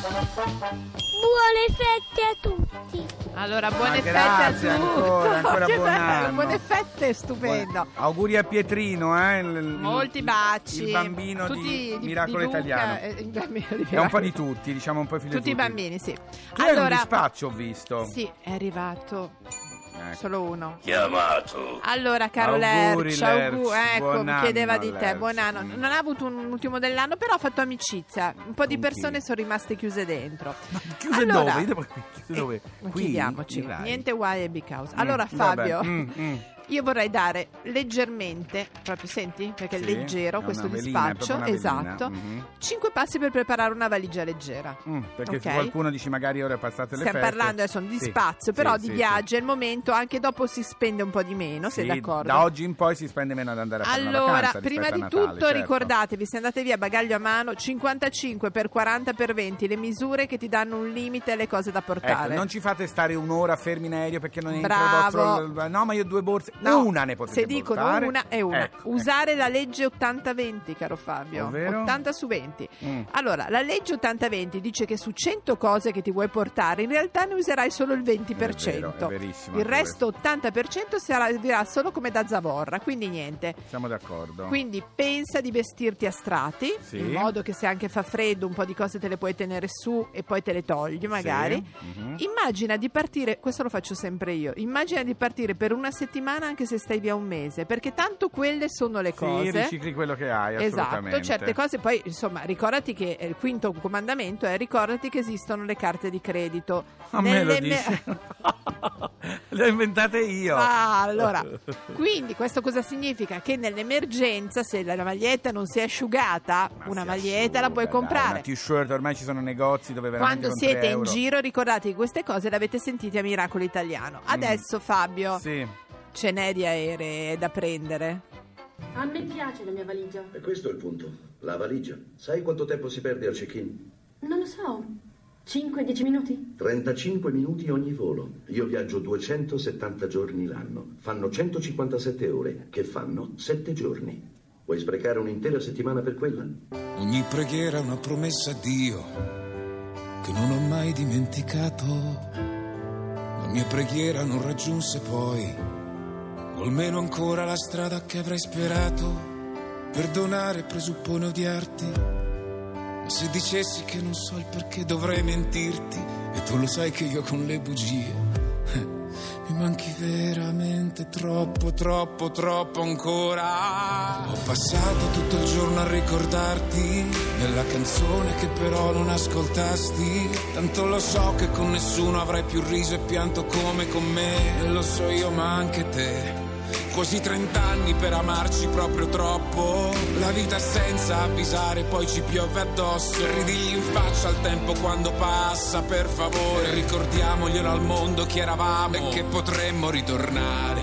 Buone fette a tutti. Allora, buone Ma fette a tutti. ancora, ancora Che buon bello, anno. Buone fette, stupendo. Auguri a Pietrino, eh? il- il- Molti baci. Il bambino Tutti di, di- Miracolo di Luca, Italiano. eh, il bambino di È un po' Miracolo. di tutti, diciamo un po' figlio di Tutti i bambini, sì. Tu hai un dispaccio, ho visto. Sì, è arrivato. Ecco. Solo uno. Chiamato. Allora, caro Auguri, Lerch, Lerch, augu- ecco, mi anno, chiedeva di te, Lerch. buon anno. Mm. Non ha avuto un ultimo dell'anno, però ha fatto amicizia. Un po' di Con chi? persone sono rimaste chiuse dentro. Chiuse Allora, dove? Dove- Chiuse eh, dove? non Qui? chiediamoci, niente guai e big house. Mm, Allora, vabbè. Fabio, Mm, mm. Io vorrei dare leggermente, proprio senti, perché Sì, è leggero è questo velina, dispaccio, esatto. Mhm. 5 passi per preparare una valigia leggera. Mm, perché Ok. se qualcuno dice magari ora è passate le Stiamo feste parlando adesso di Sì, spazio, però sì, di viaggio è il momento, anche dopo si spende un po' di meno, sei d'accordo? Da oggi in poi si spende meno ad andare a fare Allora, prima di Natale, tutto certo. ricordatevi, se andate via bagaglio a mano, 55 per 40 per 20, le misure che ti danno un limite alle cose da portare. Ecco, non ci fate stare un'ora fermi in aereo perché non è Bravo. il- No, ma io ho due borse. No, una ne potete Se dicono portare. una è una. Ecco, Usare la legge 80-20, caro Fabio. Ovvero? 80 su 20. Mm. Allora, la legge 80-20 dice che su 100 cose che ti vuoi portare, in realtà ne userai solo il 20%. È vero, è verissimo il resto 80% servirà solo come da zavorra, quindi niente. ecco, Siamo d'accordo. Quindi pensa di vestirti a strati, Sì. in modo che se anche fa freddo un po' di cose te le puoi tenere su e poi te le togli magari. Sì, mhm. Immagina di partire, questo lo faccio sempre io, immagina di partire per una settimana anche se stai via un mese, perché tanto quelle sono le Sì, cose. ricicli quello che hai, Esatto, certe cose poi insomma ricordati che eh, il quinto comandamento è ricordati che esistono le carte di credito. A me lo dici. Le ho inventate io. Ah, allora, quindi questo cosa significa? Che nell'emergenza, se la maglietta non si è asciugata, Ma una maglietta la asciuga, puoi dai, comprare. Una t-shirt, ormai ci sono negozi dove veramente Quando siete in euro- giro, ricordate che queste cose le avete sentite a Miracolo Italiano. Adesso, Fabio, Sì. Ce n'è di aeree da prendere. A me piace la mia valigia. E questo è il punto. La valigia. Sai quanto tempo si perde al check-in? Non lo so. 5-10 minuti? 35 minuti ogni volo. Io viaggio 270 giorni l'anno. Fanno 157 ore, che fanno 7 giorni. Vuoi sprecare un'intera settimana per quella? Ogni preghiera è una promessa a Dio che non ho mai dimenticato. La mia preghiera non raggiunse poi, o almeno ancora la strada che avrei sperato. Perdonare presuppone odiarti. Ma se dicessi che non so il perché dovrei mentirti, e tu lo sai che io con le bugie mi manchi veramente troppo, troppo, troppo ancora. Ho passato tutto il giorno a ricordarti nella canzone che però non ascoltasti. Tanto lo so che con nessuno avrai più riso e pianto come con me. E lo so io, ma anche te. Quasi 30 anni per amarci proprio troppo. La vita senza avvisare, poi ci piove addosso. Ridigli in faccia al tempo quando passa, per favore. Ricordiamoglielo al mondo chi eravamo e che potremmo ritornare.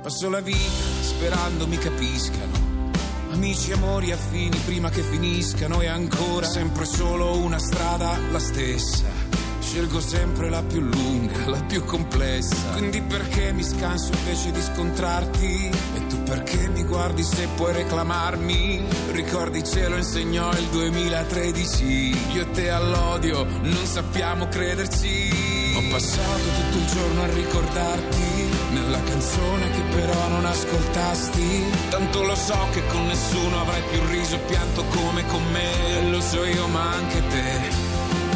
Passo la vita sperando mi capiscano. Amici, amori, affini prima che finiscano e ancora sempre solo una strada la stessa. Scelgo sempre la più lunga, la più complessa. Quindi perché mi scanso invece di scontrarti? E tu perché mi guardi se puoi reclamarmi? Ricordi ce lo insegnò il 2013. Io e te all'odio non sappiamo crederci. Ho passato tutto il giorno a ricordarti nella canzone che però non ascoltasti. Tanto lo so che con nessuno avrai più riso e pianto come con me. Lo so io, ma anche te.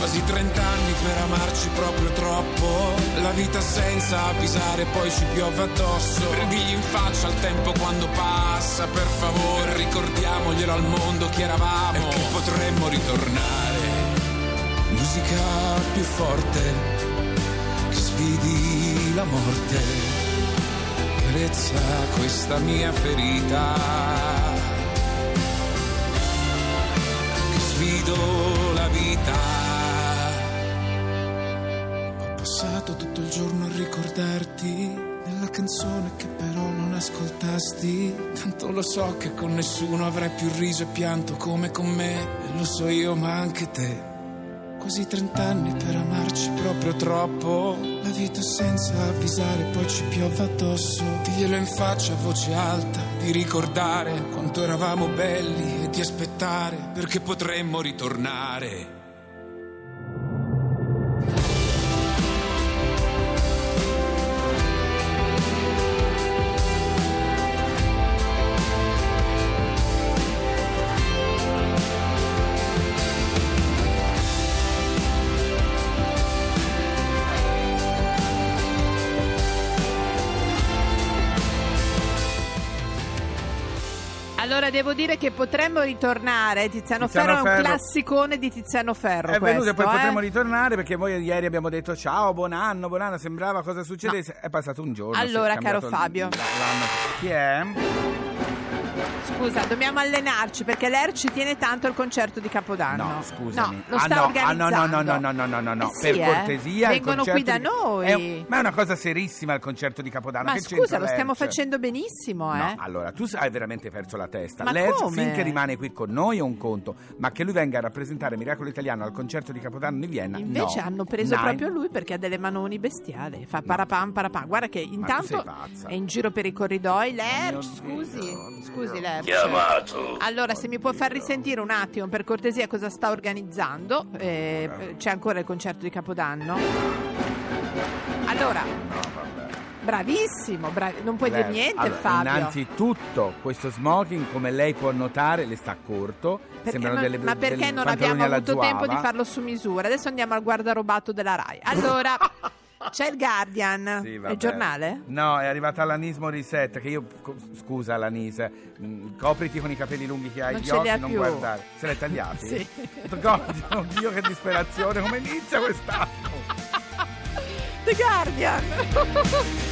Quasi 30 anni per amarci proprio troppo. La vita senza avvisare, poi ci piove addosso. Ridigli in faccia al tempo quando passa, per favore. Ricordiamoglielo al mondo chi eravamo e che potremmo ritornare. Musica più forte che sfidi la morte. Carezza questa mia ferita. Che sfido la vita. Passato tutto il giorno a ricordarti nella canzone che però non ascoltasti. Tanto lo so che con nessuno avrai più riso e pianto come con me. E lo so io, ma anche te. Quasi 30 anni per amarci proprio troppo. La vita senza avvisare, poi ci piove addosso. Diglielo in faccia a voce alta, di ricordare quanto eravamo belli e a aspettare perché potremmo ritornare. Allora devo dire che potremmo ritornare. Tiziano, Tiziano Ferro è un Ferro. classicone di Tiziano Ferro. È venuto e poi questo, eh? potremmo ritornare perché voi ieri abbiamo detto ciao, buon anno, buon anno, sembrava cosa succedesse. È passato un giorno. Allora, caro Fabio. l'anno. Chi è? Scusa, dobbiamo allenarci perché l'ER ci tiene tanto al concerto di Capodanno. No, scusami. No, lo Ah, sta no, ah, organizzando. no, no, no, no, no, no, no, no. Eh sì, per eh. cortesia. il Vengono qui da di- noi. È un- ma è una cosa serissima il concerto di Capodanno. Ma che scusa, lo stiamo facendo benissimo, eh? No, allora, tu hai veramente perso la testa. Ma Lerch, come? finché rimane qui con noi è un conto, ma che lui venga a rappresentare Miracolo Italiano al concerto di Capodanno di Vienna, Invece no. hanno preso Nine. proprio lui perché ha delle manoni bestiali. Fa parapam parapam. Guarda che intanto è in giro per i corridoi. Lerch, Mio scusi. Scusi, Lerch. Chiamato. Allora, se mi può far risentire un attimo per cortesia cosa sta organizzando. Eh, c'è ancora il concerto di Capodanno. Allora, No, vabbè. bravissimo, bravi- non puoi dire Lerch, niente, allora, Fabio. Innanzitutto, questo smoking, come lei può notare, le sta corto. Perché sembrano non- delle ma perché delle non abbiamo avuto tempo di farlo su misura? Adesso andiamo al guardarobato della Rai. Allora, c'è il Guardian, Sì, il giornale? No, è arrivata l'Anis Morissette che io co- scusa l'Anis, mh, copriti con i capelli lunghi che hai Non gli occhi, non più. guardare. Se li hai tagliati? Sì. Oddio, oddio, che disperazione, come inizia quest'anno? The Guardian!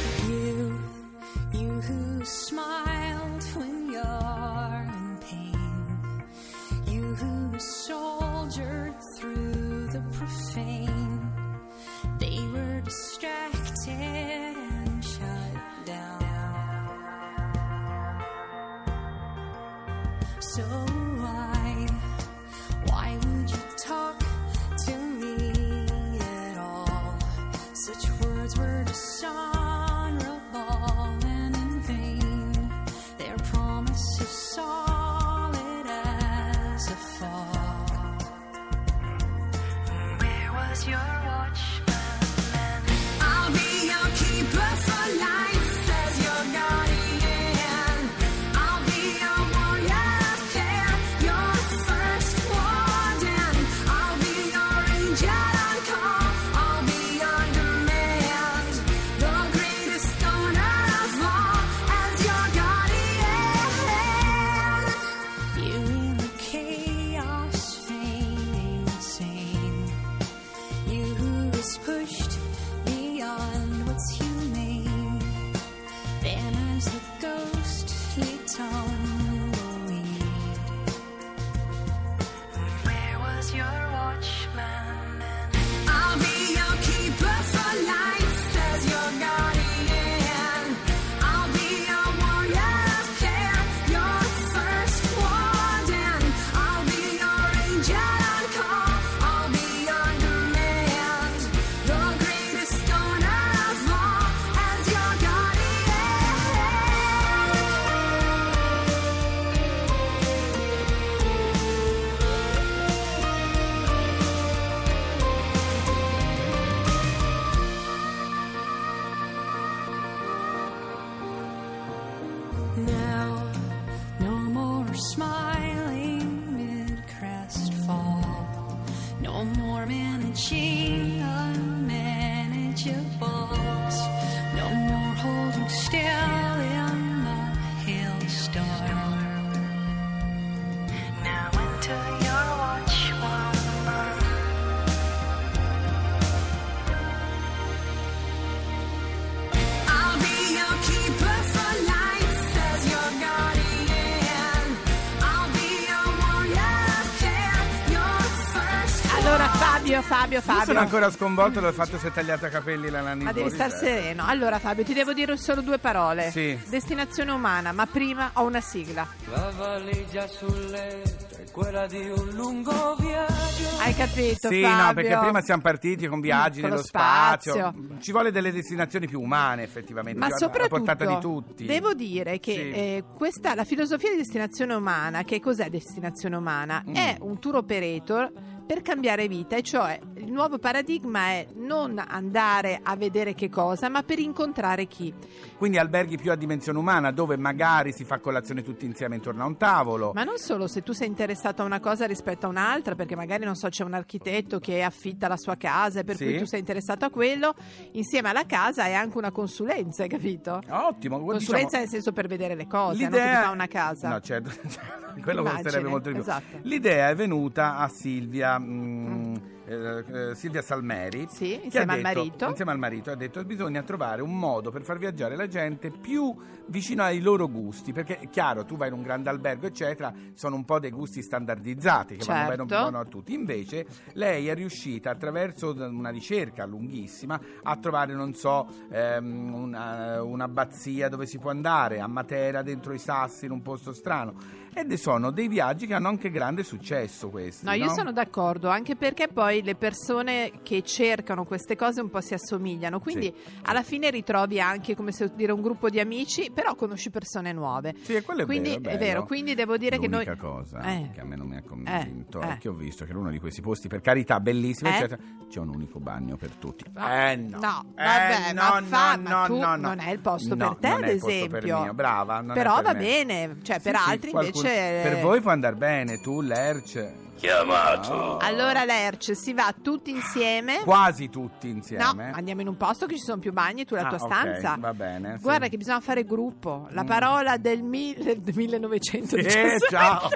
Fabio, Fabio, Io sono ancora sconvolto dal fatto che si è tagliata i capelli la Nanni Ma devi star Morissette. sereno. Allora, Fabio, ti devo dire solo due parole. Sì. Destinazione umana, ma prima ho una sigla. La valigia sul letto è quella di un lungo viaggio. Hai capito, Sì, Fabio. no, perché prima siamo partiti con viaggi Con lo nello spazio. spazio. Ci vuole delle destinazioni più umane, effettivamente, Ma alla portata di soprattutto tutti. devo dire che Sì. eh, questa, la filosofia di destinazione umana, che cos'è destinazione umana? Mm. È un tour operator per cambiare vita, e cioè il nuovo paradigma è non andare a vedere che cosa, ma per incontrare chi. Quindi alberghi più a dimensione umana, dove magari si fa colazione tutti insieme intorno a un tavolo. Ma non solo, se tu sei interessato a una cosa rispetto a un'altra, perché magari non so, c'è un architetto che affitta la sua casa e per Sì. cui tu sei interessato a quello, insieme alla casa è anche una consulenza, hai capito? Ottimo, Consulenza diciamo, nel senso per vedere le cose, non che ti fa una casa. No, certo, quello Immagine, costerebbe molto di più. esatto. L'idea è venuta a Silvia, mm, eh, eh, Silvia Salmeri. Sì, insieme al detto- marito. Insieme al marito ha detto che bisogna trovare un modo per far viaggiare la gente più vicino ai loro gusti, perché è chiaro, tu vai in un grande albergo, eccetera, sono un po' dei gusti standardizzati che vanno bene Certo. a tutti. Invece lei è riuscita attraverso una ricerca lunghissima a trovare, non so, ehm, una, un'abbazia dove si può andare, a Matera, dentro i sassi, in un posto strano. Ed sono dei viaggi che hanno anche grande successo questi. No, io sono d'accordo, anche perché poi le persone che cercano queste cose un po' si assomigliano, quindi alla fine ritrovi anche come se dire un gruppo di amici, però conosci persone nuove. Sì, e quello è quindi, vero, è è vero, quindi devo dire che noi L'unica cosa Eh. che a me non mi ha convinto Eh, è eh. che ho visto che in uno di questi posti, per carità, bellissimi, Eh? eccetera, c'è un unico bagno per tutti. Ah, Eh no, no, Eh, vabbè, no, ma fa- no, ma tu no, no. non è il posto per te, ad esempio. brava, Però per va bene, cioè Sì, per sì, altri qualcuno- invece Per voi può andare bene, tu, Lerch. Chiamato. Allora Lerch si va tutti insieme. Quasi tutti No, insieme. andiamo in un posto che ci sono più bagni, tu la Ah, tua ok, stanza. va bene, sì. Guarda che bisogna fare gruppo. La Mm. parola del, mille- del 1917. Eh, ciao!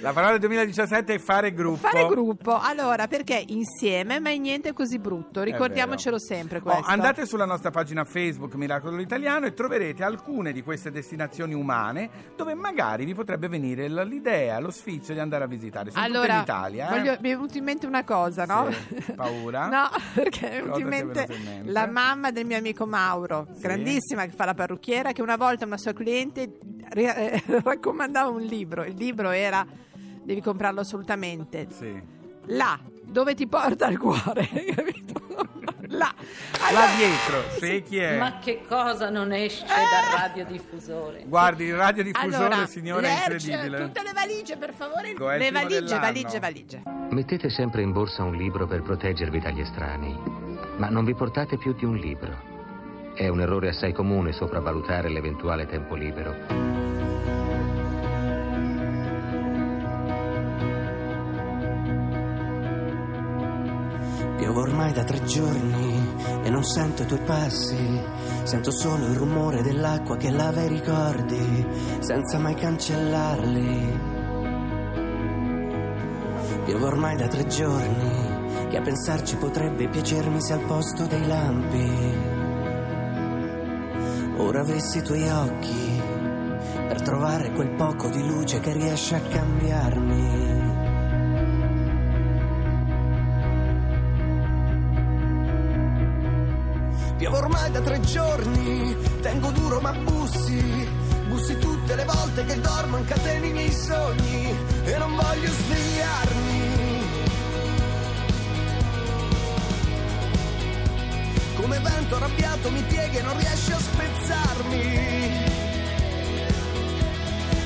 La parola del 2017 è fare gruppo. Fare gruppo, allora perché insieme, ma è niente così brutto, ricordiamocelo sempre Oh, questo. andate sulla nostra pagina Facebook Miracolo Italiano e troverete alcune di queste destinazioni umane dove magari vi potrebbe venire l- l'idea, lo sfizio di andare a visitare. Sono allora, in Italia. eh? voglio- mi è venuta in mente una cosa, no? Sì, paura? no, perché mi è venuta in mente venuto in mente? la mamma del mio amico Mauro, Sì. grandissima che fa la parrucchiera, che una volta una sua cliente eh, raccomandava un libro. Il libro era devi comprarlo assolutamente. Sì. Là, dove ti porta il cuore, capito? Là. Là dietro, sì, chi è? Ma che cosa non esce dal radiodiffusore? Guardi, il radiodiffusore, Allora, signore, è incredibile. tutte le valigie, per favore. Ecco, le valigie, dell'anno. valigie, valigie. Mettete sempre in borsa un libro per proteggervi dagli estranei, ma non vi portate più di un libro. È un errore assai comune sopravvalutare l'eventuale tempo libero. Da tre giorni e non sento i tuoi passi, sento solo il rumore dell'acqua che lava i ricordi, senza mai cancellarli. Piove ormai da tre giorni che a pensarci potrebbe piacermi se al posto dei lampi. Ora avessi i tuoi occhi per trovare quel poco di luce che riesce a cambiarmi. Ormai da tre giorni, tengo duro ma bussi, bussi tutte le volte che dormo in cateni i miei sogni e non voglio svegliarmi. Come vento arrabbiato mi pieghi e non riesci a spezzarmi.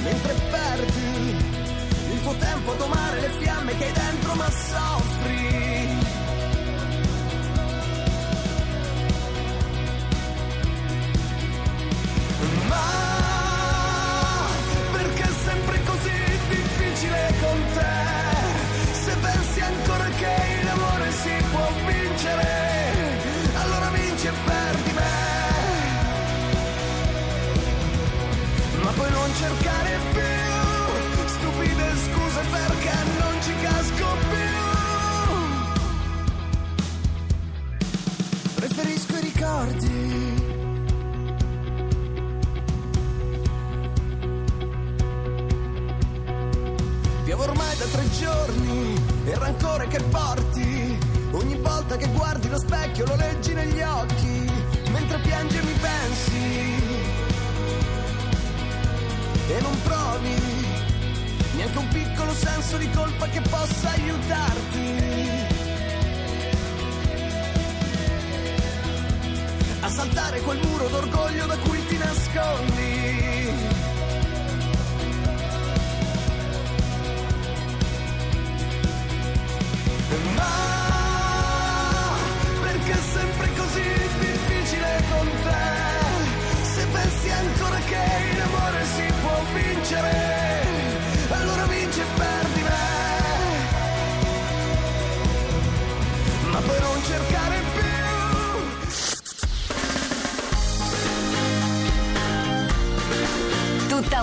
Mentre perdi il tuo tempo a domare le fiamme che hai dentro ma soffri. rancore che porti. Ogni volta che guardi lo specchio lo leggi negli occhi, mentre piangi e mi pensi. E non provi neanche un piccolo senso di colpa che possa aiutarti. A saltare quel muro d'orgoglio da cui ti nascondi.